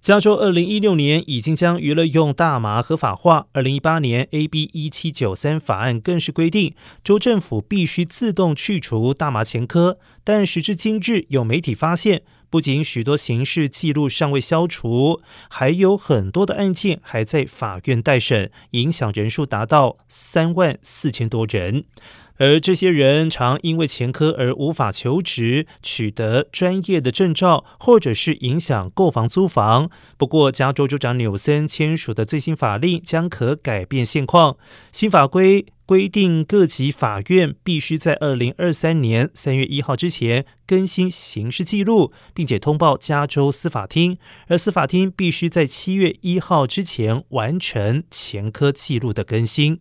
加州二零一六年已经将娱乐用大麻合法化，二零一八年 AB 一七九三法案更是规定，州政府必须自动去除大麻前科。但时至今日，有媒体发现，不仅许多刑事记录尚未消除，还有很多的案件还在法院待审，影响人数达到三万四千多人。而这些人常因为前科而无法求职、取得专业的证照，或者是影响购房租房。不过，加州州长纽森签署的最新法令将可改变现况。新法规规定，各级法院必须在二零二三年三月一号之前更新刑事记录，并且通报加州司法厅，而司法厅必须在七月一号之前完成前科记录的更新。